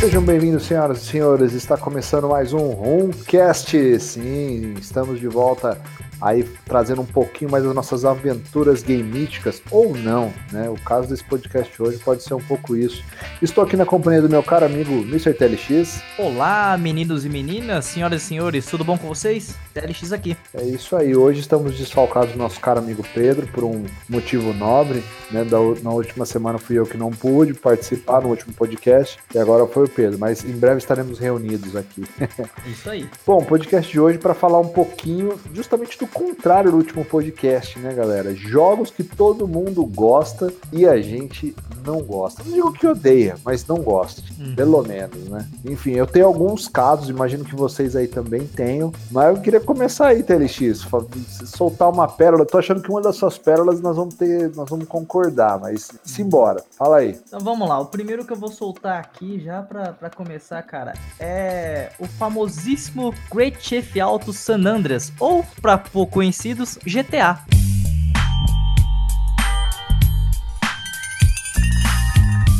Sejam bem-vindos, senhoras e senhores. Está começando mais um Homecast. Sim, estamos de volta aí trazendo um pouquinho mais das nossas aventuras gameísticas, ou não, né? O caso desse podcast hoje pode ser um pouco isso. Estou aqui na companhia do meu caro amigo Mr. TLX. Olá, meninos e meninas, senhoras e senhores, tudo bom com vocês? TLX aqui. É isso aí, hoje estamos desfalcados do nosso caro amigo Pedro por um motivo nobre, né? Da, na última semana fui eu que não pude participar no último podcast e agora foi o Pedro, mas em breve estaremos reunidos aqui. Isso aí. Bom, podcast de hoje para falar um pouquinho justamente do contrário do último podcast, né, galera? Jogos que todo mundo gosta e a gente não gosta. Não digo que odeia, mas não gosta. Uhum. Pelo menos, né? Enfim, eu tenho alguns casos, imagino que vocês aí também tenham. Mas eu queria começar aí, TLX, soltar uma pérola. Eu tô achando que uma das suas pérolas nós vamos ter, nós vamos concordar, mas simbora. Fala aí. Então vamos lá. O primeiro que eu vou soltar aqui, já pra, pra começar, cara, é o famosíssimo Great Chef Auto San Andreas, ou pra pouco conhecidos, GTA.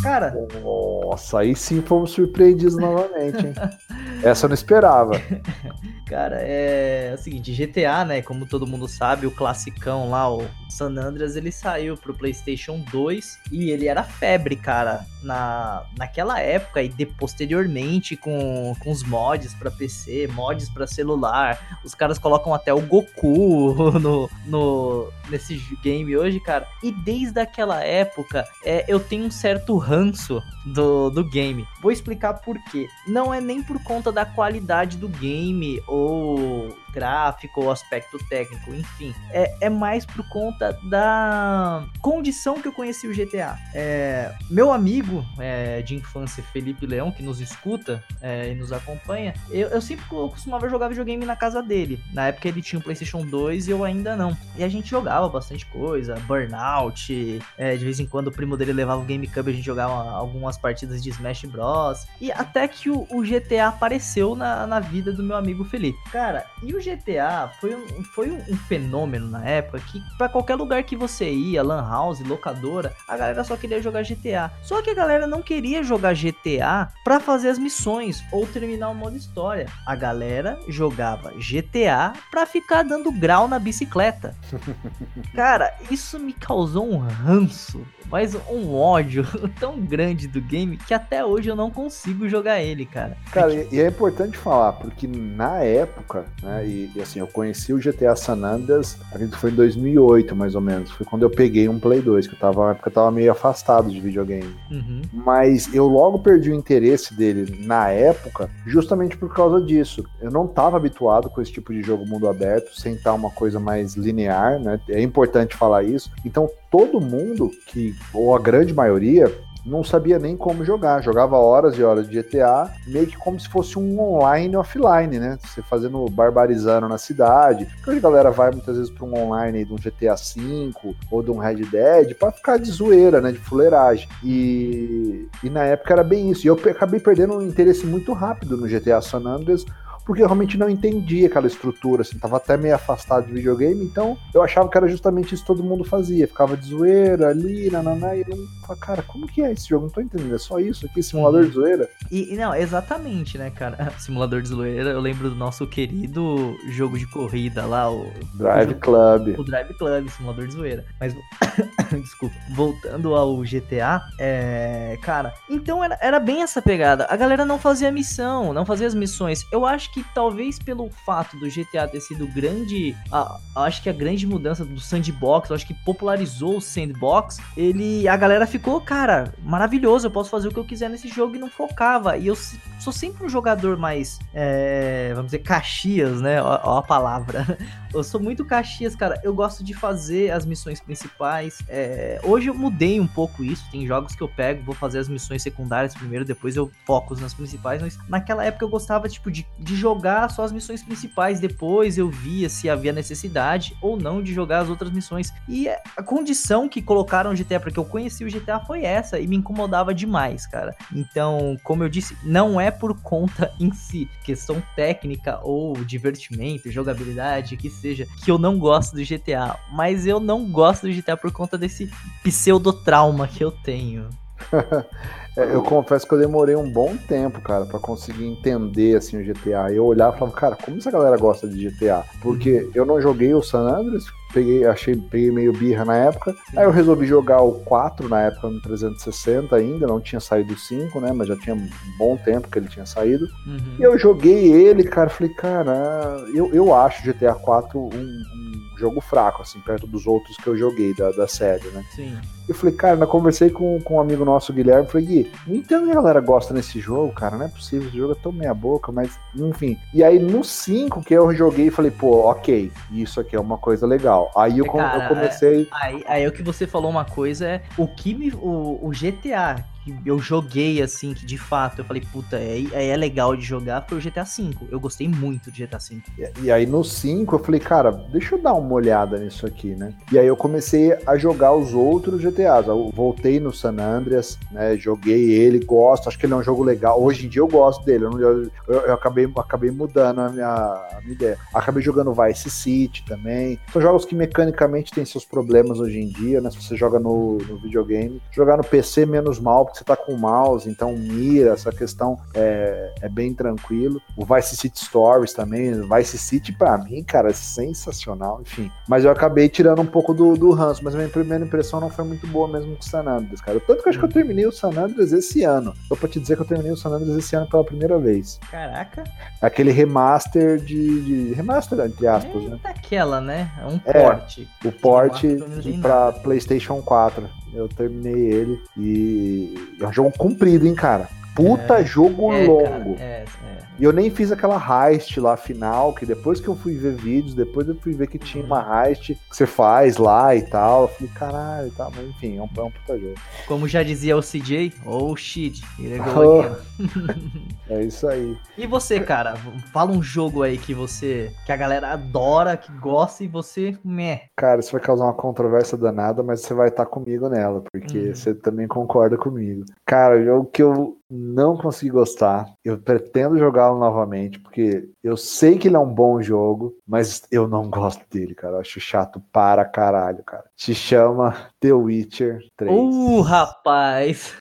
Cara. Nossa, aí sim fomos surpreendidos novamente, hein? Essa eu não esperava. Cara, é, é o seguinte, GTA, né, como todo mundo sabe, o classicão lá, o San Andreas, ele saiu pro PlayStation 2 e ele era febre, cara, na, naquela época e de, posteriormente com, com os mods para PC, mods para celular. Os caras colocam até o Goku no, no nesse game hoje, cara. E desde aquela época, é, eu tenho um certo ranço do, do game. Vou explicar por quê. Não é nem por conta da qualidade do game ou gráfico ou aspecto técnico, enfim. É, é mais por conta da condição que eu conheci o GTA. É, meu amigo é, de infância, Felipe Leão, que nos escuta é, e nos acompanha, eu, eu sempre costumava jogar videogame na casa dele. Na época ele tinha um PlayStation 2 e eu ainda não. E a gente jogava bastante coisa, Burnout, é, de vez em quando o primo dele levava o GameCube e a gente jogava algumas partidas de Smash Bros. E até que o, o GTA apareceu na, na vida do meu amigo Felipe. Cara, e o o GTA foi um, foi um fenômeno na época que para qualquer lugar que você ia, lan house, locadora, a galera só queria jogar GTA. Só que a galera não queria jogar GTA para fazer as missões ou terminar o modo história. A galera jogava GTA para ficar dando grau na bicicleta. Cara, isso me causou um ranço mas um ódio tão grande do game que até hoje eu não consigo jogar ele, cara. Cara, e é importante falar, porque na época, né, e, e, assim, eu conheci o GTA San Andreas, acredito que foi em 2008, mais ou menos, foi quando eu peguei um Play 2, que eu tava, na época eu tava meio afastado de videogame. Uhum. Mas eu logo perdi o interesse dele na época, justamente por causa disso. Eu não tava habituado com esse tipo de jogo mundo aberto, sem estar uma coisa mais linear, né, é importante falar isso. Então, todo mundo que, ou a grande maioria, não sabia nem como jogar. Jogava horas e horas de GTA, meio que como se fosse um online offline, né? Você fazendo barbarizando na cidade. Porque a galera vai muitas vezes para um online de um GTA V ou de um Red Dead para ficar de zoeira, né? De fuleiragem. E, e na época era bem isso. E eu acabei perdendo um interesse muito rápido no GTA San Andreas porque eu realmente não entendia aquela estrutura, assim, tava até meio afastado de videogame, então eu achava que era justamente isso que todo mundo fazia, ficava de zoeira ali, nananá, e eu não falava, cara, como que é esse jogo? Não tô entendendo, é só isso aqui, simulador de zoeira? E, não, exatamente, né, cara, simulador de zoeira, eu lembro do nosso querido jogo de corrida lá, o... Drive o, Club. O Drive Club, simulador de zoeira, mas, desculpa, voltando ao GTA, é, cara, então era, era bem essa pegada, a galera não fazia missão, não fazia as missões, eu acho que que talvez pelo fato do GTA ter sido grande, a, acho que a grande mudança do sandbox, acho que popularizou o sandbox, ele a galera ficou, cara, maravilhoso, eu posso fazer o que eu quiser nesse jogo e não focava. E eu sou sempre um jogador mais, é, vamos dizer, Caxias, né? Ó, ó, a palavra. Eu sou muito Caxias, cara. Eu gosto de fazer as missões principais. É, hoje eu mudei um pouco isso. Tem jogos que eu pego, vou fazer as missões secundárias primeiro, depois eu foco nas principais. Mas naquela época eu gostava, tipo, de, de jogar jogar só as missões principais. Depois eu via se havia necessidade ou não de jogar as outras missões. E a condição que colocaram o GTA para que eu conheci o GTA foi essa e me incomodava demais, cara. Então, como eu disse, não é por conta em si, questão técnica ou divertimento, jogabilidade, que seja, que eu não gosto do GTA, mas eu não gosto do GTA por conta desse pseudo trauma que eu tenho. É, eu confesso que eu demorei um bom tempo, cara, para conseguir entender assim o GTA. Eu olhava e falava, cara, como essa galera gosta de GTA? Porque eu não joguei o San Andreas, peguei, achei, peguei meio birra na época. Aí eu resolvi jogar o 4 na época no 360 ainda, não tinha saído o 5, né? Mas já tinha um bom tempo que ele tinha saído. Uhum. E eu joguei ele, cara, falei, cara, eu, eu acho GTA 4 um, um jogo fraco, assim, perto dos outros que eu joguei da, da série, né? Sim. Eu falei, cara, eu conversei com, com um amigo nosso, Guilherme, falei, Gui, não entendo a galera gosta nesse jogo, cara, não é possível, esse jogo é tão meia boca, mas, enfim. E aí, no 5 que eu joguei, falei, pô, ok, isso aqui é uma coisa legal. Aí eu, cara, eu comecei... É, aí, aí o que você falou uma coisa é, o que me, o, o GTA que eu joguei, assim, que de fato eu falei, puta, é, é, é legal de jogar, foi o GTA V. Eu gostei muito do GTA V. E, e, aí no 5 eu falei, cara, deixa eu dar uma olhada nisso aqui, né? E aí eu comecei a jogar os outros GTAs. Eu voltei no San Andreas, né? Joguei ele, gosto, acho que ele é um jogo legal. Hoje em dia eu gosto dele, eu, eu, eu acabei, acabei mudando a minha, a minha ideia. Acabei jogando Vice City também. São jogos que mecanicamente têm seus problemas hoje em dia, né? Se você joga no, no videogame. Jogar no PC menos mal, porque você tá com o mouse, então mira, essa questão é, é bem tranquilo. O Vice City Stories também, Vice City pra mim, cara, é sensacional, enfim. Mas eu acabei tirando um pouco do, do ranço, mas minha primeira impressão não foi muito boa mesmo com o San Andreas, cara. Tanto que eu acho que eu terminei o San Andreas esse ano. Só pra te dizer que eu terminei o San Andreas esse ano pela primeira vez. Caraca. Aquele remaster de. de remaster, entre aspas, é né? Daquela, né? É um porte. É, o porte pra PlayStation 4. Eu terminei ele e é um jogo comprido, hein, cara. Puta é, jogo é, longo. Cara, é, é. E eu nem fiz aquela heist lá final, que depois que eu fui ver vídeos, depois eu fui ver que tinha uma heist que você faz lá e tal. Eu falei, caralho, tá, mas enfim, é um, é um puta jogo. Como já dizia o CJ, oh shit, oh. É isso aí. E você, cara, fala um jogo aí que você, que a galera adora, que gosta e você, meh. Cara, isso vai causar uma controvérsia danada, mas você vai estar comigo nela, porque hum. você também concorda comigo. Cara, o jogo que eu não consegui gostar. Eu pretendo jogá-lo novamente, porque eu sei que ele é um bom jogo, mas eu não gosto dele, cara. Eu acho chato para caralho, cara. Se chama The Witcher 3. Uh, rapaz!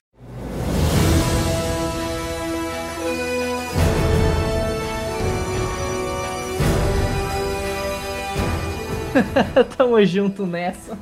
Tamo junto nessa.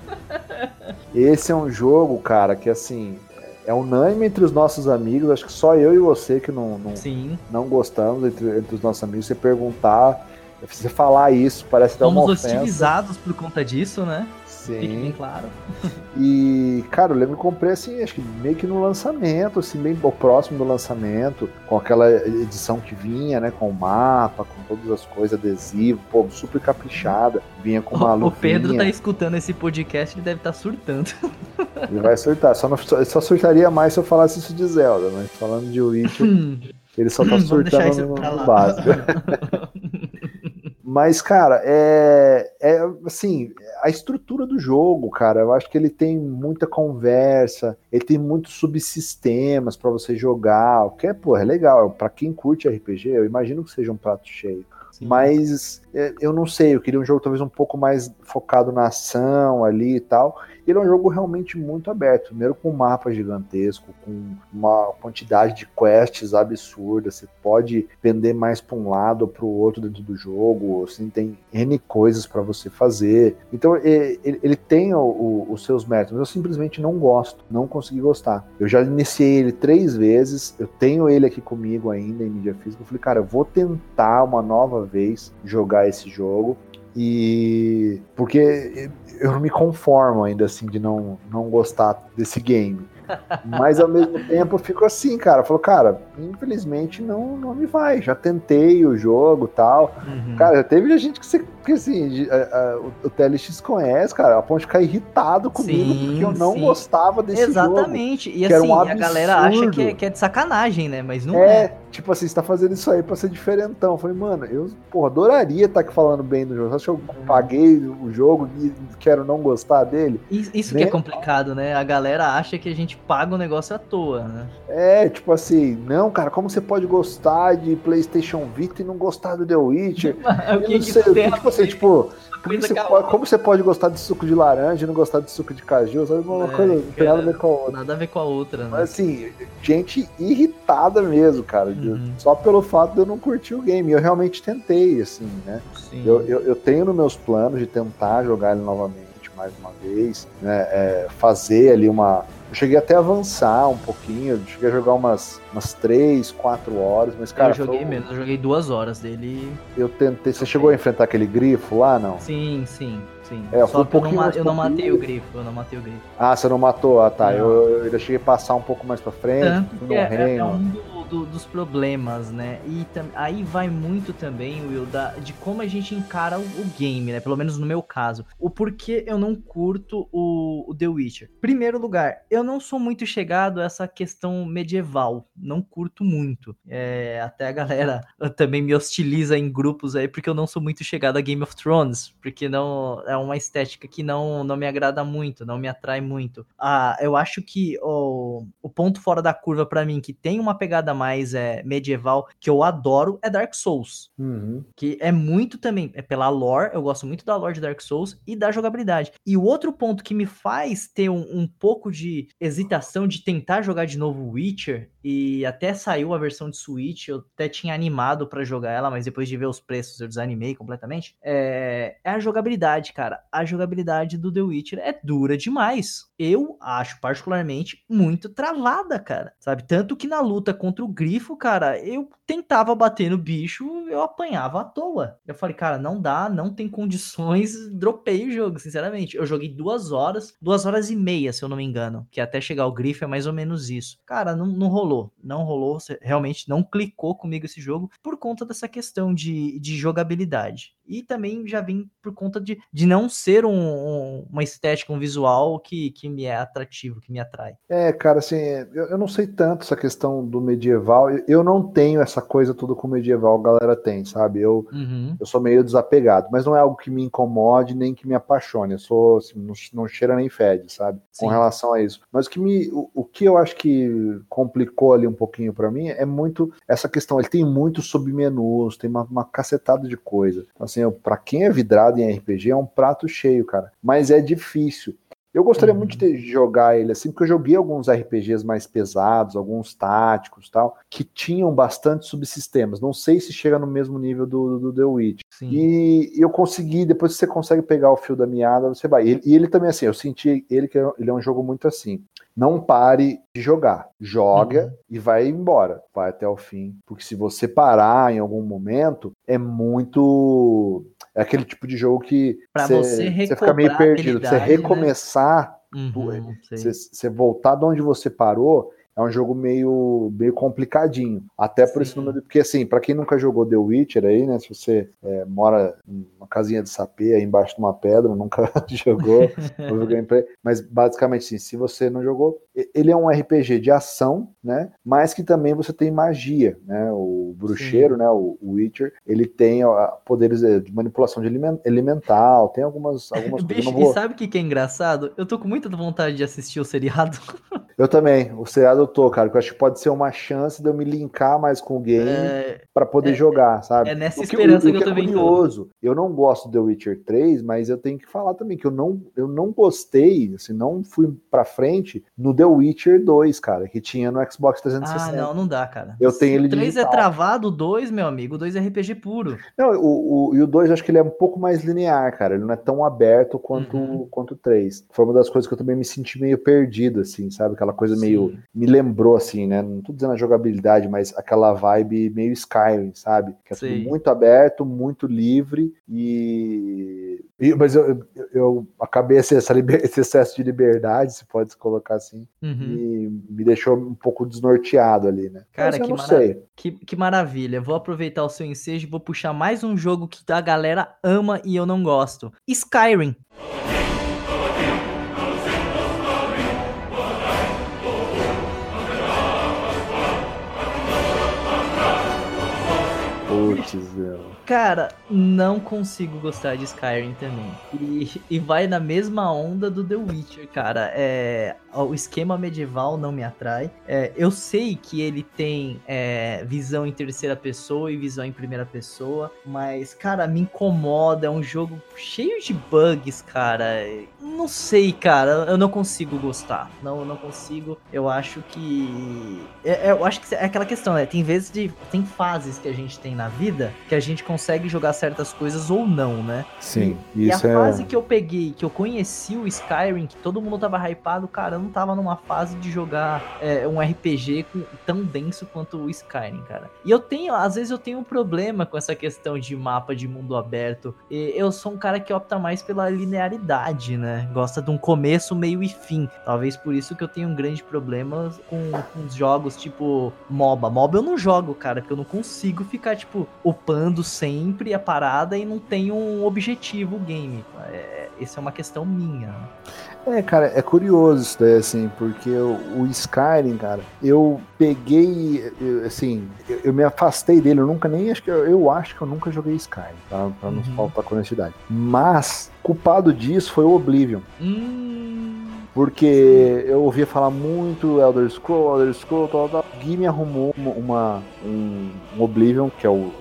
Esse é um jogo, cara, que assim, é unânime entre os nossos amigos, acho que só eu e você que não, não, Sim. não gostamos entre, entre os nossos amigos. Você perguntar, você falar isso, parece dar uma ofensa. Somos hostilizados por conta disso, né? Sim. Fique bem claro. E, cara, eu lembro que comprei assim, acho que meio que no lançamento, assim, bem próximo do lançamento, com aquela edição que vinha, né, com o mapa, com todas as coisas, adesivo, pô, super caprichada, vinha com uma O, o Pedro tá escutando esse podcast, ele deve estar tá surtando. Ele vai surtar, só, não, só surtaria mais se eu falasse isso de Zelda, mas falando de Witcher, ele só tá surtando no, no básico. Mas, cara, é, é assim, a estrutura do jogo, cara, eu acho que ele tem muita conversa, ele tem muitos subsistemas para você jogar, o que é, pô, é legal. Para quem curte RPG, eu imagino que seja um prato cheio. Sim. Mas é, eu não sei, eu queria um jogo talvez um pouco mais focado na ação ali e tal. Ele é um jogo realmente muito aberto. Primeiro com um mapa gigantesco, com uma quantidade de quests absurda. Você pode pender mais para um lado ou para o outro dentro do jogo. Assim, tem N coisas para você fazer. Então ele, ele tem o, o, os seus méritos. Mas eu simplesmente não gosto. Não consegui gostar. Eu já iniciei ele três vezes. Eu tenho ele aqui comigo ainda em mídia física. Eu falei, cara, eu vou tentar uma nova vez jogar esse jogo. E porque eu não me conformo ainda assim de não, não gostar desse game. Mas ao mesmo tempo eu fico assim, cara. Falou, cara, infelizmente não, não me vai. Já tentei o jogo tal. Uhum. Cara, teve gente que você. Porque assim, a, a, o TLX conhece, cara, a ponto de ficar irritado comigo sim, porque eu não sim. gostava desse Exatamente. jogo. Exatamente. E assim, um a galera acha que é, que é, de sacanagem, né? Mas não é. é. Tipo assim, você tá fazendo isso aí pra ser diferentão. Eu falei, mano, eu, porra, adoraria estar tá falando bem do jogo. Só que eu paguei o jogo e quero não gostar dele. Isso, que é complicado, né? A galera acha que a gente paga o negócio à toa, né? É, tipo assim, não, cara, como você pode gostar de PlayStation Vita e não gostar do The Witcher? o que, que sei, tipo assim, tipo, você pode, como você pode gostar de suco de laranja e não gostar de suco de caju? Sabe? Uma é, coisa não tem nada a ver com a outra. Nada a ver com a outra, né? Mas assim, gente irritada mesmo, cara. Uhum. Só pelo fato de eu não curtir o game. Eu realmente tentei, assim, né? Eu, eu, eu, tenho nos meus planos de tentar jogar ele novamente mais uma vez, né? É, fazer ali uma, eu cheguei até a avançar um pouquinho, cheguei a jogar umas, umas 3, 4 horas, mas cara. Eu joguei foi... menos, eu joguei duas horas dele. Eu tentei. Você chegou a enfrentar aquele grifo lá, não? Sim, sim. Sim. É, Só um que eu não, eu não matei o grifo, eu não matei o grifo. Ah, você não matou? Ah, tá. Eu, eu, eu cheguei a passar um pouco mais pra frente. Tanto é, é, é, um do, dos problemas, né? E tam, aí vai muito também, Will, da, de como a gente encara o, o, game, né? Pelo menos no meu caso. O porquê eu não curto o, o The Witcher. Primeiro lugar, eu não sou muito chegado a essa questão medieval. Não curto muito. É, até a galera também me hostiliza em grupos aí, porque eu não sou muito chegado a Game of Thrones. Porque não é uma estética que não, não me agrada muito, não me atrai muito. Ah, eu acho que o, o ponto fora da curva para mim, que tem uma pegada mais é, medieval que eu adoro é Dark Souls. Uhum. Que é muito também, é pela lore, eu gosto muito da lore de Dark Souls e da jogabilidade. E o outro ponto que me faz ter um, um pouco de hesitação de tentar jogar de novo Witcher, e até saiu a versão de Switch, eu até tinha animado para jogar ela, mas depois de ver os preços eu desanimei completamente, é, é a jogabilidade, cara. A jogabilidade do The Witcher é dura demais. Eu acho particularmente muito travada, cara. Sabe? Tanto que na luta contra o grifo, cara, eu tentava bater no bicho, eu apanhava à toa. Eu falei, cara, não dá, não tem condições, dropei o jogo, sinceramente. Eu joguei duas horas, duas horas e meia, se eu não me engano, que até chegar o grifo é mais ou menos isso. Cara, não, não rolou, não rolou, realmente não clicou comigo esse jogo por conta dessa questão de, de jogabilidade. E também já vim por conta de, de não ser um, um, uma estética, um visual que, que me é atrativo, que me atrai. É, cara, assim, eu, eu não sei tanto essa questão do medieval. Eu não tenho essa coisa tudo com medieval, a galera tem, sabe? Eu, uhum. eu sou meio desapegado, mas não é algo que me incomode nem que me apaixone. Eu sou, assim, não, não cheira nem fede, sabe? Sim. Com relação a isso. Mas o que, me, o, o que eu acho que complicou ali um pouquinho para mim é muito essa questão. Ele tem muito submenus, tem uma, uma cacetada de coisa. Então, assim, para quem é vidrado em RPG, é um prato cheio, cara. Mas é difícil. Eu gostaria uhum. muito de jogar ele assim, porque eu joguei alguns RPGs mais pesados, alguns táticos tal, que tinham bastante subsistemas. Não sei se chega no mesmo nível do, do The Witch. Sim. E eu consegui, depois que você consegue pegar o fio da meada, você vai. E, e ele também, assim, eu senti ele que ele é um jogo muito assim. Não pare de jogar. Joga uhum. e vai embora. Vai até o fim. Porque se você parar em algum momento, é muito. É aquele tipo de jogo que você, você fica meio perdido. Você né? recomeçar, uhum, você, voltar de onde você parou, é um jogo meio, meio complicadinho. Até por Sim. esse número. Porque, assim, para quem nunca jogou The Witcher aí, né? Se você é, mora numa casinha de sapê aí embaixo de uma pedra, nunca jogou. Mas basicamente, sim, se você não jogou, ele é um RPG de ação, né? Mas que também você tem magia, né? O bruxeiro, sim. né? O, Witcher, ele tem ó, poderes de manipulação de elemental, tem algumas, algumas Bicho, coisas. Vou... E sabe o que, que é engraçado? Eu tô com muita vontade de assistir o seriado. Eu também. O seriado eu tô, cara, que eu acho que pode ser uma chance de eu me linkar mais com o game é, para poder é, jogar, sabe? É nessa esperança que, que, eu também é curioso. Tô. Eu não gosto do The Witcher 3, mas eu tenho que falar também que eu não, eu não gostei, assim, não fui para frente no The Witcher 2, cara, que tinha no Xbox 360. Ah, não, não dá, cara. Eu tenho ele O 3 é travado, o 2, meu amigo, o 2 é RPG puro. Não, o, o, e o 2 acho que ele é um pouco mais linear, cara, ele não é tão aberto quanto, uhum. quanto o 3. Foi uma das coisas que eu também me senti meio perdido, assim, sabe? Aquela coisa Sim. meio me lembrou, assim, né? Não tô dizendo a jogabilidade, mas aquela vibe meio Skyrim, sabe? Que é tudo muito aberto, muito livre e. e mas eu, eu, eu acabei esse, liber... esse excesso de liberdade, se pode se colocar assim, uhum. e me deixou um pouco desnorteado ali, né? Cara, que, mara... que, que, maravilha. Vou aproveitar o seu ensejo e vou puxar mais um jogo que a galera ama e eu não gosto: Skyrim. Putz, meu. Cara, não consigo gostar de Skyrim também. E, e vai na mesma onda do The Witcher, cara. É, o esquema medieval não me atrai. É, eu sei que ele tem é, visão em terceira pessoa e visão em primeira pessoa, mas, cara, me incomoda. É um jogo cheio de bugs, cara. Não sei, cara. Eu não consigo gostar. Não, não consigo. Eu acho que. É, é, eu acho que é aquela questão, né? Tem vezes de. Tem fases que a gente tem na vida que a gente consegue jogar certas coisas ou não, né? Sim. E, e a fase que eu peguei, que eu conheci o Skyrim, que todo mundo tava hypado, cara, eu não tava numa fase de jogar é, um RPG com, tão denso quanto o Skyrim, cara. E eu tenho, às vezes eu tenho um problema com essa questão de mapa de mundo aberto. E eu sou um cara que opta mais pela linearidade, né? Gosta de um começo, meio e fim. Talvez por isso que eu tenho um grande problema com, com os jogos tipo MOBA. MOBA eu não jogo, cara, porque eu não consigo ficar, tipo, upando sempre a parada e não tenho um objetivo o game. É, essa é uma questão minha. É, cara, é curioso isso daí, assim, porque o, o Skyrim, cara, eu peguei, eu, assim, eu, eu, me afastei dele, eu nunca nem, acho que, eu, eu acho que eu nunca joguei Skyrim, tá? Pra não uhum. faltar honestidade. Mas, culpado disso foi o Oblivion. Hum... Porque eu ouvia falar muito Elder Scrolls, Elder Scrolls, tal, tal. Gui me arrumou uma, uma um, um Oblivion, que é o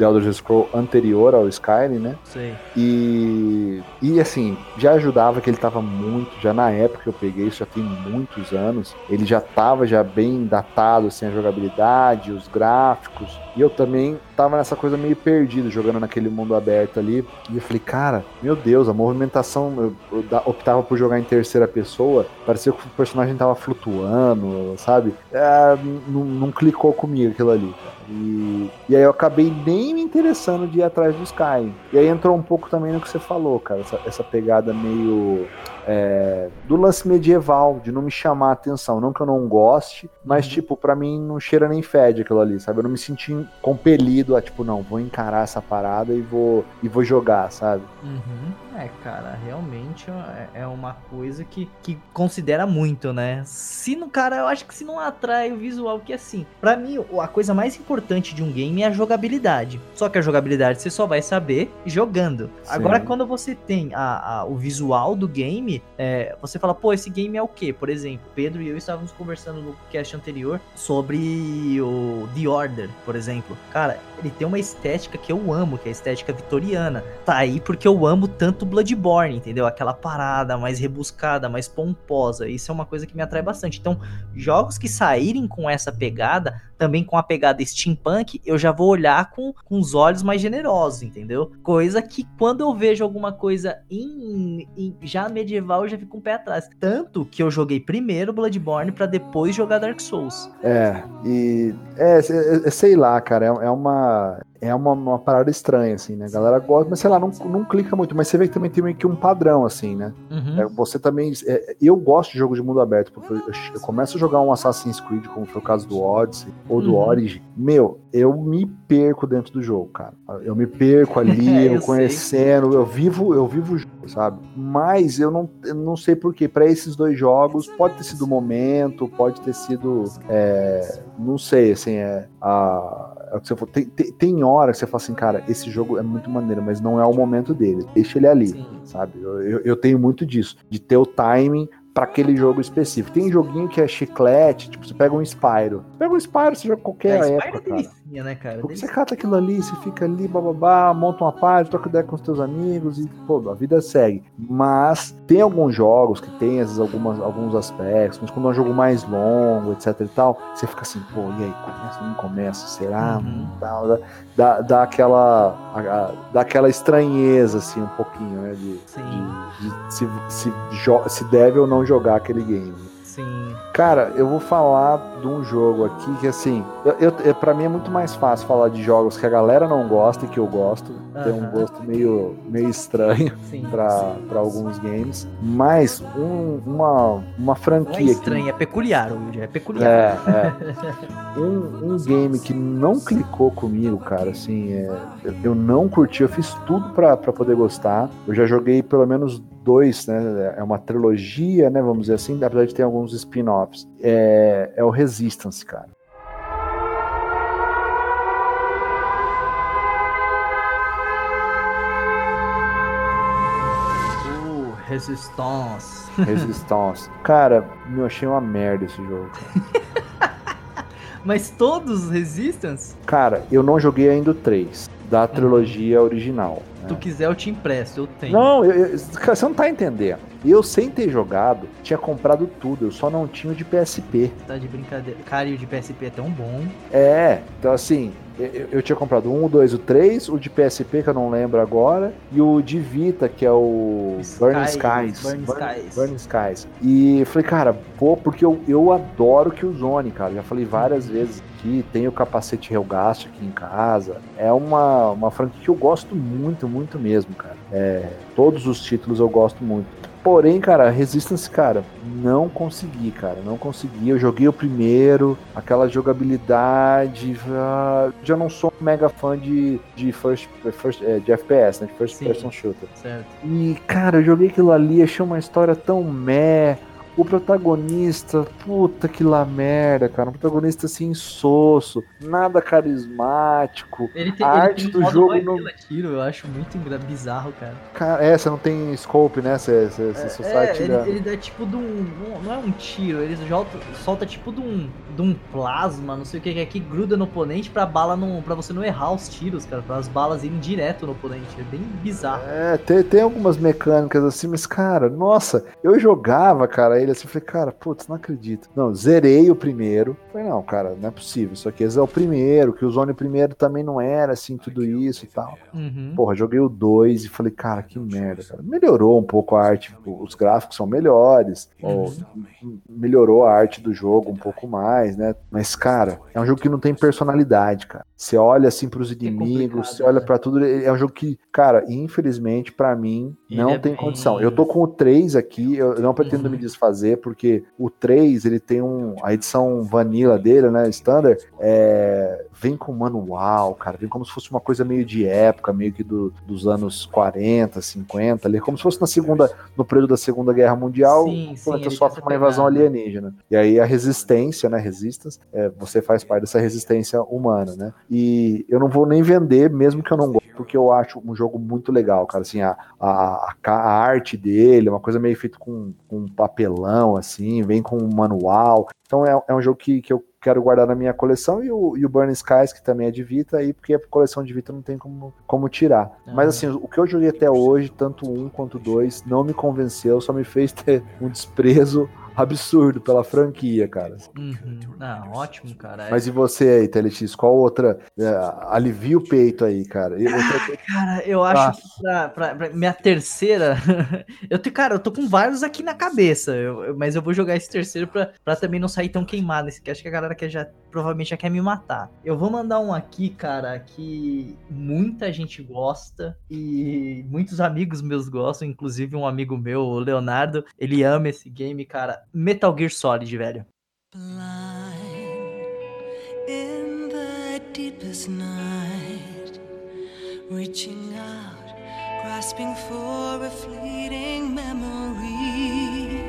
The Elder Scroll anterior ao Skyrim, né? Sim. E, e assim, já ajudava que ele tava muito, já na época que eu peguei, isso já tem muitos anos, ele já tava já bem datado, assim, a jogabilidade, os gráficos, e eu também tava nessa coisa meio perdido, jogando naquele mundo aberto ali, e eu falei, cara, meu Deus, a movimentação, eu, eu optava por jogar em terceira pessoa, parecia que o personagem tava flutuando, sabe? É, não, não clicou comigo aquilo ali. E, e aí eu acabei nem me interessando de ir atrás do Sky. E aí entrou um pouco também no que você falou, cara, essa, essa pegada meio é, do lance medieval, de não me chamar a atenção. Não que eu não goste, mas, uhum. tipo, para mim não cheira nem fede aquilo ali, sabe? Eu não me senti compelido a, tipo, não, vou encarar essa parada e vou, e vou jogar, sabe? Uhum. É, cara, realmente é, é uma coisa que, que considera muito, né? Se no cara, eu acho que se não atrai o visual, que assim, para mim, a coisa mais importante de um game é a jogabilidade. Só que a jogabilidade você só vai saber jogando. Sim. Agora, quando você tem a, a, o visual do game, é, você fala, pô, esse game é o quê? Por exemplo, Pedro e eu estávamos conversando no cast anterior sobre o The Order, por exemplo. Cara, ele tem uma estética que eu amo, que é a estética vitoriana. Tá aí porque eu amo tanto Bloodborne, entendeu? Aquela parada mais rebuscada, mais pomposa. Isso é uma coisa que me atrai bastante. Então, jogos que saírem com essa pegada, também com a pegada steampunk, eu já vou olhar com, com os olhos mais generosos, entendeu? Coisa que quando eu vejo alguma coisa em, em já medieval, eu já fico um pé atrás. Tanto que eu joguei primeiro Bloodborne para depois jogar Dark Souls. É, e é, é, é sei lá, cara, é, é uma é uma, uma parada estranha, assim, né? A galera gosta, mas sei lá, não, não clica muito. Mas você vê também tem meio que um padrão, assim, né? Uhum. É, você também. É, eu gosto de jogo de mundo aberto, porque eu, eu, começo a jogar um Assassin's Creed, como foi o caso do Odyssey ou do uhum. Origin. Meu, eu me perco dentro do jogo, cara. Eu me perco ali, eu, eu conhecendo, eu vivo, eu vivo o jogo, sabe? Mas eu não, eu não sei porquê. Para esses dois jogos, pode ter sido o momento, pode ter sido. É, não sei, assim, é. A, é o que você tem, tem, tem hora que você fala assim, cara, esse jogo é muito maneiro, mas não é o momento dele. Deixa ele ali, Sim. sabe? Eu, eu, eu, tenho muito disso, de ter o timing para aquele jogo específico. Tem joguinho que é chiclete, tipo, você pega um Spyro. Pega um Spyro, você joga qualquer é, época, é cara. Né, cara? Porque você cata aquilo ali, você fica ali, bababá, monta uma página, troca ideia com os teus amigos e, pô, a vida segue. Mas tem alguns jogos que tem esses algumas, alguns aspectos, mas quando é um jogo mais longo, etc e tal, você fica assim, pô, e aí, começa ou não começa? Será? Uhum. Dá, dá, dá, aquela, dá aquela estranheza, assim, um pouquinho, né, de, de, de se, se, se deve ou não jogar aquele game. Sim. Cara, eu vou falar de um jogo aqui que, assim, eu, eu, pra mim é muito mais fácil falar de jogos que a galera não gosta e que eu gosto. Uhum. Tem um gosto meio, meio estranho para alguns games. Mas um, uma, uma franquia. Não é estranho, que... é peculiar, Will, é peculiar. É, é. um, um game que não clicou comigo, cara, assim, é, eu não curti, eu fiz tudo para poder gostar. Eu já joguei pelo menos dois, né? É uma trilogia, né? Vamos dizer assim, apesar de ter alguns spin-offs. É, é o Resistance, cara. Uh, Resistance. Resistance. Cara, eu achei uma merda esse jogo. Mas todos Resistance? Cara, eu não joguei ainda o 3 da uhum. trilogia uhum. original. Tu quiser, eu te empresto, eu tenho. Não, eu, eu, você não tá entendendo. Eu, sem ter jogado, tinha comprado tudo. Eu só não tinha o de PSP. Tá de brincadeira. Cara, e o de PSP é tão bom. É, então assim, eu, eu tinha comprado um, o dois, o três, o de PSP, que eu não lembro agora, e o de Vita, que é o Burning Skies. Burning Skies. Burning Skies. E falei, cara, pô, porque eu, eu adoro Killzone, cara. Já falei várias vezes aqui, tem o capacete Helgast aqui em casa. É uma, uma franquia que eu gosto muito, muito mesmo, cara. É, todos os títulos eu gosto muito. Porém, cara, Resistance, cara, não consegui, cara, não consegui. Eu joguei o primeiro, aquela jogabilidade, ah, já não sou um mega fã de, de first, first é, de FPS, né, de first Sim. person shooter. Certo. E, cara, eu joguei aquilo ali, achei uma história tão meh. O protagonista, puta que lá merda, cara. Um protagonista assim, insosso, nada carismático. Ele tem, A ele arte tem do jogo não- tiro, eu acho muito bizarro, cara. Cara, é, você não tem scope, né? Você, você, você só sai É, ele, ele dá tipo de um. Não, não é um tiro, ele solta, solta tipo de um, de um plasma, não sei o que, que é que gruda no oponente pra bala não. para você não errar os tiros, cara. Pra as balas irem direto no oponente. É bem bizarro. É, tem, tem algumas mecânicas assim, mas, cara, nossa, eu jogava, cara, ele assim, falei, cara, putz, não acredito. Não, zerei o primeiro. Falei, não, cara, não é possível. Isso aqui esse é o primeiro, que o Zone primeiro também não era assim, tudo isso e tal. Uhum. Porra, joguei o 2 e falei, cara, que merda, cara. Melhorou um pouco a arte, os gráficos são melhores, ou melhorou a arte do jogo um pouco mais, né? Mas, cara, é um jogo que não tem personalidade, cara. Você olha assim pros inimigos, complicado, você olha né? pra tudo, é um jogo que, cara, infelizmente, pra mim, Ele não é tem bem- condição. Eu tô com o 3 aqui, eu não pretendo Uhum. me desfazer, porque o 3, ele tem um, a edição vanilla dele, né, standard, é, vem com manual, cara, vem como se fosse uma coisa meio de época, meio que do- dos anos 40, 50, ali, como se fosse na segunda, no período da Segunda Guerra Mundial, Sim, o planeta sofre tem uma invasão alienígena. E aí a resistência, né, resistance, é, você faz parte dessa resistência humana, né? E eu não vou nem vender, mesmo que eu não goste, porque eu acho um jogo muito legal, cara, assim, a, a, a arte dele, é uma coisa meio feita com, com papelão, assim, vem com um manual. Então é, é um jogo que, que eu quero guardar na minha coleção e o, e o Burning Skies, que também é de Vita, aí, porque a coleção de Vita não tem como, como tirar. Aham. Mas assim, o que eu joguei até hoje, tanto um quanto dois, não me convenceu, só me fez ter um desprezo absurdo pela franquia, cara. Uhum. Ah, ótimo, cara. É- Mas e você aí, TLX, qual outra é, alivia o peito aí, cara? Outra- Cara, eu acho Ah. que pra, pra- pra minha terceira. eu te, cara, eu tô com vários aqui na cabeça. eu- eu- mas eu vou jogar esse terceiro pra, pra também não sair tão queimado. Esse que acho que a galera quer já, provavelmente já quer me matar. Eu vou mandar um aqui, cara, que muita gente gosta e muitos amigos meus gostam, inclusive um amigo meu, o Leonardo, ele ama esse game, cara. Metal Gear Solid, velho. Blind in the deepest night, reaching out, grasping for a fleeting memory.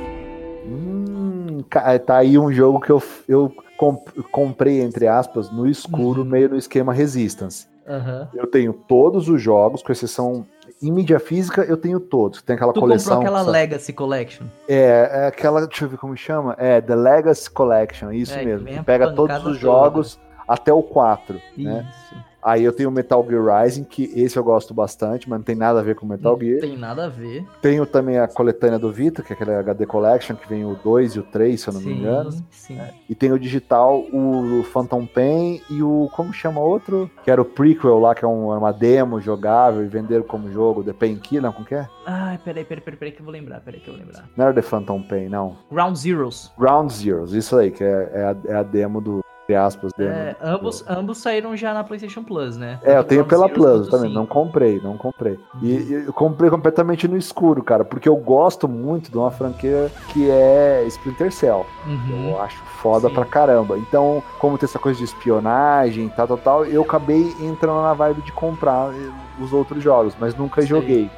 Hum, ca- tá aí um jogo que eu, eu comp- comprei, entre aspas, no escuro, Uhum. meio no esquema Resistance. Aham. Eu tenho todos os jogos, com exceção. Em mídia física, eu tenho todos. Tem aquela Tu coleção. comprou aquela sabe? Legacy Collection. É, é aquela, deixa eu ver como chama. É, The Legacy Collection, isso É, mesmo. pega todos os toda. jogos até o 4, né? Aí eu tenho o Metal Gear Rising, que esse eu gosto bastante, mas não tem nada a ver com Metal Não Gear. tem nada a ver. Tenho também a coletânea do Vita, que é aquela HD Collection, que vem o 2 e o 3, se eu não me engano. sim. E tem o digital, o Phantom Pain e o. Como chama outro? Que era o prequel lá, que é um- uma demo jogável e venderam como jogo, The Painkiller, não, como que é? Ai, peraí, peraí, peraí, peraí que eu vou lembrar, peraí que eu vou lembrar. Não era The Phantom Pain, não. Ground Zeroes. Ground Zeroes, isso aí, que é, é a, é a demo do. Entre aspas, demo. É, ambos, ambos saíram já na PlayStation Plus, né? É, eu tenho pela Plus também, sim. não comprei, não comprei. E, e eu comprei completamente no escuro, cara, porque eu gosto muito de uma franquia que é Splinter Cell. Uhum. Eu acho foda Sim. pra caramba. Então, como tem essa coisa de espionagem, tal, tal, tal, eu acabei entrando na vibe de comprar eh, os outros jogos, mas nunca joguei.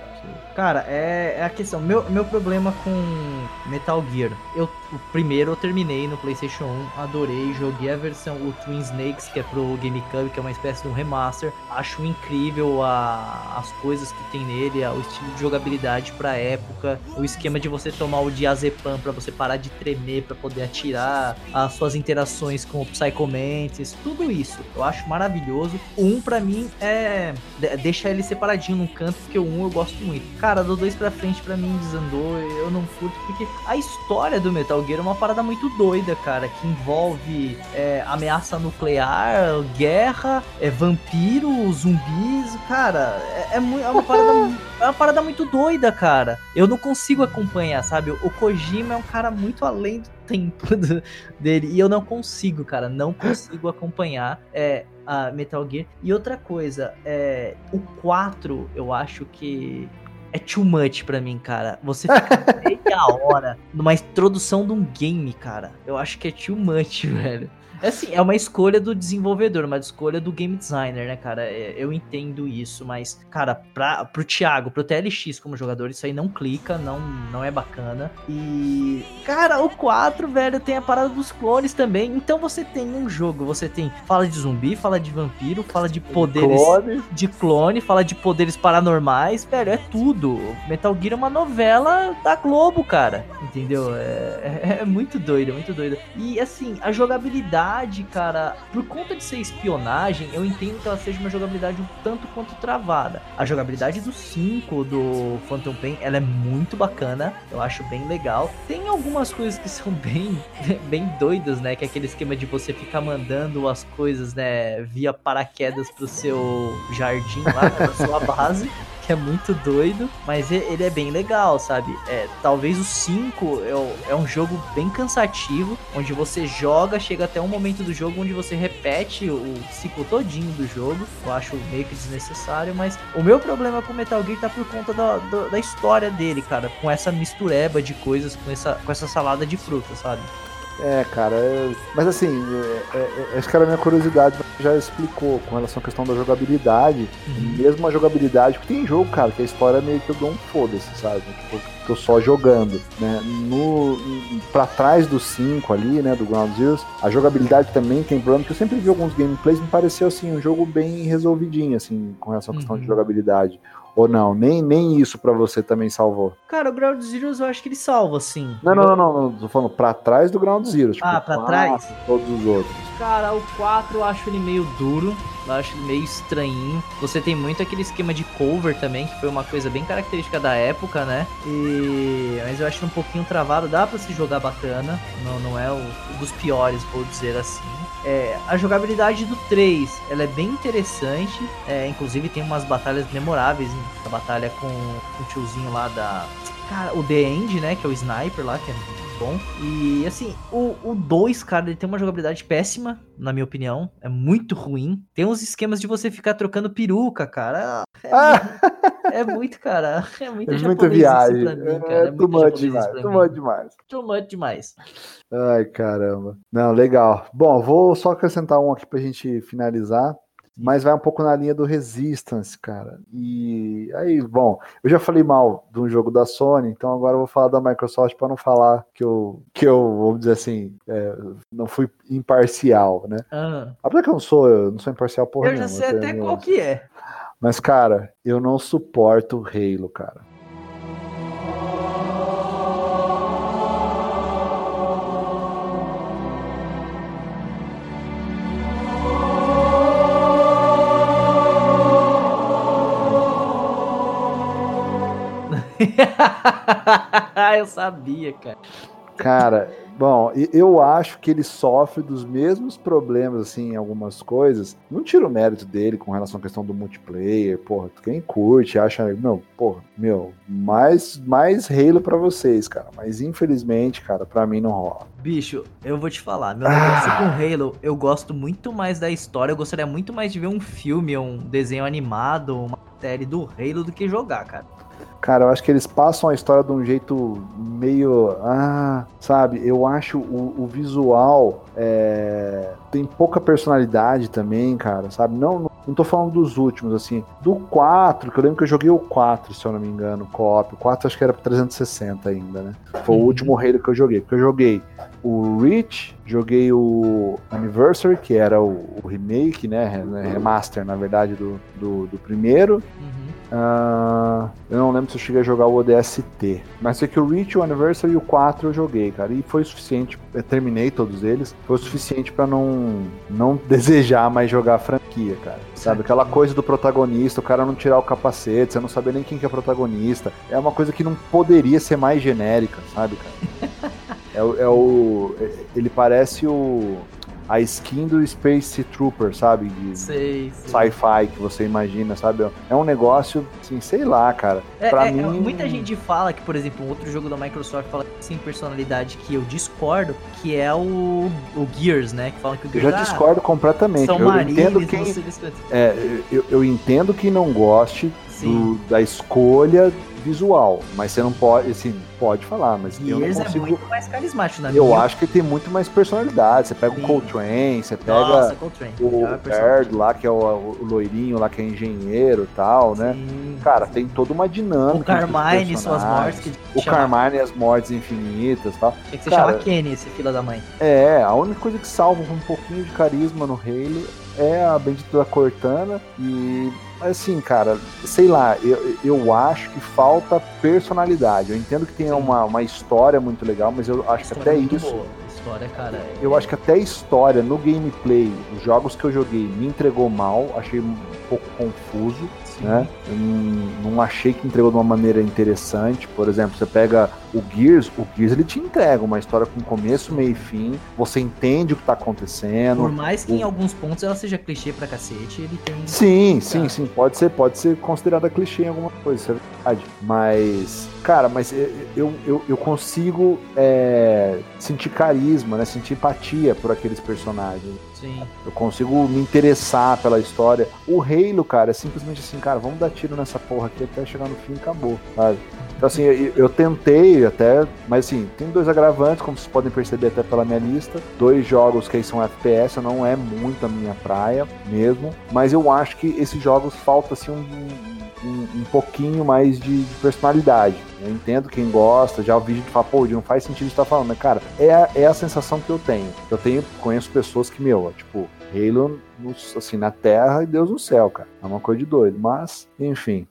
Cara, é, é a questão. Meu, meu problema com Metal Gear. Eu, o primeiro eu terminei no PlayStation 1, adorei, joguei a versão o Twin Snakes, que é pro GameCube, que é uma espécie de um remaster. Acho incrível a, as coisas que tem nele, o estilo de jogabilidade pra época, o esquema de você tomar o diazepam para você parar de tremer, para poder atirar, as suas interações com o Psycho Mantis, tudo isso. Eu acho maravilhoso. O 1 pra mim é. Deixa ele separadinho num canto, porque o 1 eu gosto muito. Cara, do 2 pra frente pra mim desandou, eu não curto, porque a história do Metal Gear é uma parada muito doida, cara, que envolve é, ameaça nuclear, guerra, é, vampiro, zumbis, cara, é, é, é uma parada, é uma parada muito doida, cara. Eu não consigo acompanhar, sabe? O Kojima é um cara muito além do tempo do, dele. E eu não consigo, cara, não consigo acompanhar é, a Metal Gear. E outra coisa, é, o 4, eu acho que é too much pra mim, cara. Você fica meia hora numa introdução de um game, cara. Eu acho que é too much, velho. É assim, é uma escolha do desenvolvedor, uma escolha do game designer, né, cara? É, eu entendo isso, mas, cara, pra, pro Thiago, pro TLX como jogador, isso aí não clica, não, não é bacana. E, cara, o 4, velho, tem a parada dos clones também. Então você tem um jogo, você tem. Fala de zumbi, fala de vampiro, fala de poderes. Clone. De clone, fala de poderes paranormais, velho, é tudo. Metal Gear é uma novela da Globo, cara. Entendeu? É, é, é muito doido, é muito doido. E, assim, a jogabilidade jogabilidade, cara, por conta de ser espionagem, eu entendo que ela seja uma jogabilidade um tanto quanto travada. A jogabilidade do 5 do Phantom Pain, ela é muito bacana, eu acho bem legal. Tem algumas coisas que são bem, bem doidas, né? Que é aquele esquema de você ficar mandando as coisas, né, via paraquedas pro seu jardim lá, né, pra sua base que é muito doido, mas ele é bem legal, sabe? É, talvez o 5 é, é um jogo bem cansativo, onde você joga, chega até um momento do jogo onde você repete o ciclo todinho do jogo. Eu acho meio que desnecessário, mas o meu problema com Metal Gear tá por conta da, da, da história dele, cara, com essa mistureba de coisas, com essa, com essa salada de fruta, sabe? É, cara, é... mas assim, é, é, é, acho que era a minha curiosidade, já explicou com relação à questão da jogabilidade, uhum. mesmo a jogabilidade, porque tem jogo, cara, que a história é meio que eu dou um foda-se, sabe? Tipo, tô só jogando, né? No, pra trás do 5 ali, né, do Ground Zeroes, a jogabilidade também tem problema, que eu sempre vi alguns gameplays, me pareceu, assim, um jogo bem resolvidinho, assim, com relação à questão uhum. de jogabilidade. Ou não? Nem, nem isso para você também salvou? Cara, o Ground Zeroes eu acho que ele salva, sim. Não, não, não, não, não. Tô falando pra trás do Ground Zero. Tipo, ah, pra trás? Todos os outros. Cara, o 4 eu acho ele meio duro. Eu acho meio estranhinho. Você tem muito aquele esquema de cover também, que foi uma coisa bem característica da época, né? E... Mas eu acho um pouquinho travado. Dá pra se jogar bacana. Não, não é o, o dos piores, vou dizer assim. É, a jogabilidade do 3 ela é bem interessante. É, inclusive tem umas batalhas memoráveis. Hein? A batalha com, o tiozinho lá da. Cara, o The End, né? Que é o sniper lá, que é bom. E assim, o 2, cara, ele tem uma jogabilidade péssima, na minha opinião. É muito ruim. Tem uns esquemas de você ficar trocando peruca, cara. É, ah! muito, é muito, cara. É muito é muita viagem. Pra mim, cara. É, é too much demais. Too much demais. Too much demais. Ai, caramba. Não, legal. Bom, vou só acrescentar um aqui pra gente finalizar. Mas vai um pouco na linha do Resistance, cara. E aí, bom, eu já falei mal de um jogo da Sony, então agora eu vou falar da Microsoft para não falar que eu, que eu, vamos dizer assim, é, não fui imparcial, né? Ah. Apesar que eu não sou, eu não sou imparcial por Eu já sei até qual que é. Mas, cara, eu não suporto Halo, cara. eu sabia, cara. Cara, bom, eu acho que ele sofre dos mesmos problemas, assim, em algumas coisas. Não tiro o mérito dele com relação à questão do multiplayer, porra. Quem curte, acha, meu, porra, meu, mais, mais Halo pra vocês, cara. Mas infelizmente, cara, pra mim não rola. Bicho, eu vou te falar, meu negócio ah. com Halo, eu gosto muito mais da história, eu gostaria muito mais de ver um filme, um desenho animado, uma série do Halo do que jogar, cara. Cara, eu acho que eles passam a história de um jeito meio. Ah, sabe? Eu acho o, o visual é, tem pouca personalidade também, cara, sabe? Não, não tô falando dos últimos, assim, do 4, que eu lembro que eu joguei o 4, se eu não me engano, co-op. O 4 acho que era pro 360 ainda, né? Foi o Uhum. último Halo que eu joguei. Porque eu joguei o Reach, joguei o Anniversary, que era o, o remake, né? re- Remaster, na verdade, do, do, do primeiro. Uhum. Ah, eu não lembro se eu cheguei a jogar o ODST. Mas sei que o Reach, o Anniversary e o 4 eu joguei, cara. E foi o suficiente. Eu terminei todos eles. Foi o suficiente pra não, não desejar mais jogar a franquia, cara. Sabe? Aquela coisa do protagonista, o cara não tirar o capacete, você não saber nem quem que é protagonista. É uma coisa que não poderia ser mais genérica, sabe, cara? É, o- é o. é- Ele parece o. A skin do Space Trooper, sabe? De, sci-fi que você imagina, sabe? É um negócio, assim, sei lá, cara. É, pra é, mim- Muita gente fala que, por exemplo, outro jogo da Microsoft fala sem personalidade que eu discordo, que é o, o Gears, né? Que falam que o Eu Gears já ah, discordo completamente. são Eu marines, entendo quem. é, eu, eu entendo que não goste. Do- da escolha visual, mas você não pode, assim, pode falar, mas eu não Gears é consigo. muito mais carismático, na eu minha acho que tem muito mais personalidade. Você pega Sim. o Coltrane, você pega Nossa, Coltrane. o. Baird lá, que é o, o loirinho lá, que é engenheiro e tal, né? Sim. Cara, tem toda uma dinâmica. O Carmine, suas personagens. mortes. Que O chama- Carmine e as mortes infinitas e tal. Tinha que se Cara, chamar Kenny, esse filho da mãe. É, a única coisa que salva um pouquinho de carisma no Halo é a bendita da Cortana e assim, cara, sei lá, eu, eu acho que falta personalidade. Eu entendo que tem Sim. uma, uma história muito legal, mas eu acho que até muito isso, boa. História, cara. é- eu acho que até a história no gameplay, os jogos que eu joguei, me entregou mal, achei um pouco confuso Sim. né? Eu não, não achei que entregou de uma maneira interessante. Por exemplo, você pega o Gears, o Gears ele te entrega uma história com começo, meio e fim. Você entende o que tá acontecendo. Por mais que em o- alguns pontos ela seja clichê pra cacete, ele tem. Sim, sim, sim. Pode ser, pode ser considerada clichê em alguma coisa, isso é verdade. Mas, cara, mas eu, eu, eu consigo é, sentir carisma, né? Sentir empatia por aqueles personagens. Sim. Eu consigo me interessar pela história. O Halo, cara, é simplesmente assim, cara, vamos dar tiro nessa porra aqui até chegar no fim e acabou, sabe? Então, assim, eu, tentei até, mas assim, tem dois agravantes, como vocês podem perceber até pela minha lista. Dois jogos que são FPS, não é muito a minha praia mesmo, mas eu acho que esses jogos falta assim um. Um, um pouquinho mais de, de personalidade. Eu entendo quem gosta, já ouvi gente falar, pô, não faz sentido estar falando, mas cara, é a, é a sensação que eu tenho. Eu tenho, conheço pessoas que, meu, tipo, Halo, assim, na terra e Deus no céu, cara. É uma coisa de doido. Mas, enfim.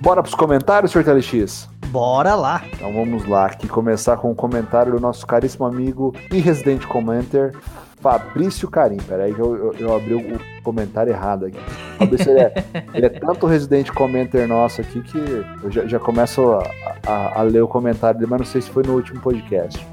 Bora pros comentários, Sr. TLX? Bora lá. Então vamos lá, aqui começar com o comentário do nosso caríssimo amigo e residente commenter, Fabrício Carim. Peraí que eu, eu, eu abri o comentário errado aqui. Fabrício, ele é, ele é tanto residente commenter nosso aqui que eu já, já começo a, a- a ler o comentário dele, mas não sei se foi no último podcast.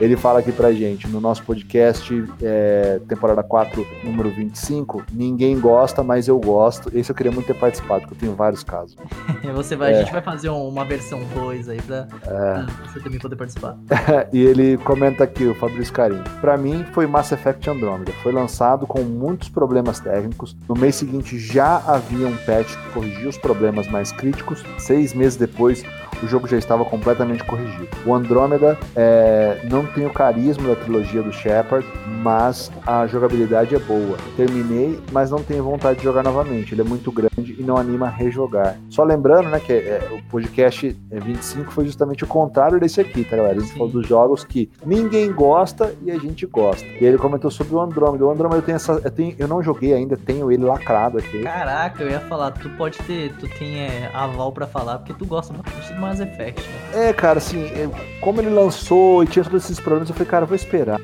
Ele fala aqui pra gente, no nosso podcast, é, temporada 4, número 25, ninguém gosta, mas eu gosto. Esse eu queria muito ter participado, porque eu tenho vários casos. Você vai, É. A gente vai fazer um- uma versão 2 aí pra, pra você também poder participar. e ele comenta aqui, o Fabrício Carim. Pra mim, foi Mass Effect Andromeda. Foi lançado com muitos problemas técnicos. No mês seguinte, já havia um patch que corrigia os problemas mais críticos. Seis meses depois, o jogo já estava completamente corrigido. O Andromeda é, não tem o carisma da trilogia do Shepard, mas a jogabilidade é boa. Terminei, mas não tenho vontade de jogar novamente. Ele é muito grande e não anima a rejogar. Só lembrando, né, que é, o podcast é, 25 foi justamente o contrário desse aqui, tá, galera? A gente Sim. falou dos jogos que ninguém gosta e a gente gosta. E ele comentou sobre o Andromeda. O Andromeda eu tenho essa. Eu, tenho, eu não joguei ainda, tenho ele lacrado aqui. Caraca, eu ia falar, tu pode ter, tu tem é, aval pra falar, porque tu gosta bastante do Mass Effect, né? É, cara, assim, é, como ele lançou e tinha todos esses problemas, eu falei, cara, eu vou esperar.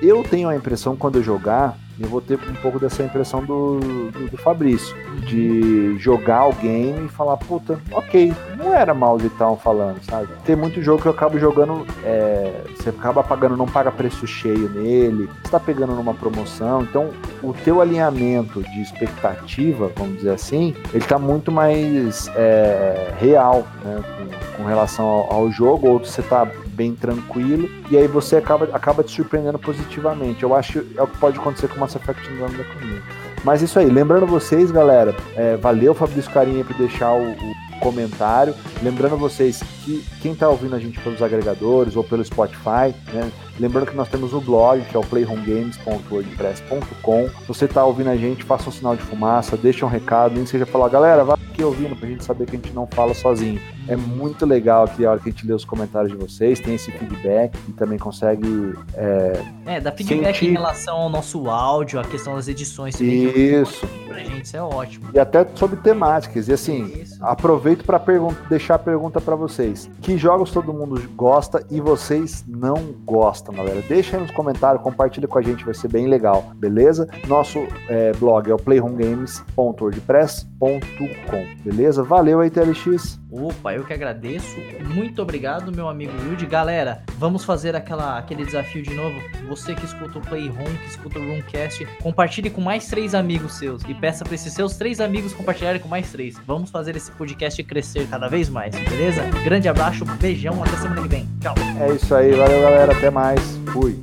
Eu tenho a impressão, quando eu jogar, eu vou ter um pouco dessa impressão do, do, do Fabrício, de jogar o game e falar, puta, ok, não era mal de estavam falando, sabe? Tem muito jogo que eu acabo jogando, é, você acaba pagando, não paga preço cheio nele, você tá pegando numa promoção, então o teu alinhamento de expectativa, vamos dizer assim, ele tá muito mais é, real, né, com, com relação ao, ao jogo, ou você tá bem tranquilo, e aí você acaba, acaba te surpreendendo positivamente. Eu acho que é o que pode acontecer com Mass Effect Andromeda comigo. Mas isso aí, lembrando vocês, galera, é, valeu Fabrício Carinha por deixar o, o- comentário. Lembrando vocês que quem está ouvindo a gente pelos agregadores ou pelo Spotify, né? Lembrando que nós temos o blog, que é o playhomegames.wordpress.com. Se você está ouvindo a gente, faça um sinal de fumaça, deixa um recado, nem seja falar, galera, vai aqui ouvindo pra gente saber que a gente não fala sozinho. É muito legal que a hora que a gente lê os comentários de vocês, tem esse feedback e também consegue. É, é dá feedback sentir... em relação ao nosso áudio, a questão das edições. Isso. Pra gente, isso é ótimo. E até sobre temáticas. E assim, isso. aproveito para deixar a pergunta para vocês: que jogos todo mundo gosta e vocês não gostam, galera? Deixa aí nos comentários, compartilha com a gente, vai ser bem legal, beleza? Nosso é, blog é o playhomegames.wordpress.com, beleza? Valeu aí, TLX. Opa, eu que agradeço. Muito obrigado, meu amigo Wilde. Galera, vamos fazer aquela, aquele desafio de novo. Você que escuta o Play Home, que escuta o Roomcast, compartilhe com mais três amigos seus. E peça para esses seus três amigos compartilharem com mais três. Vamos fazer esse podcast crescer cada vez mais, beleza? Grande abraço, beijão, até semana que vem. Tchau. É isso aí, valeu galera, até mais. Fui.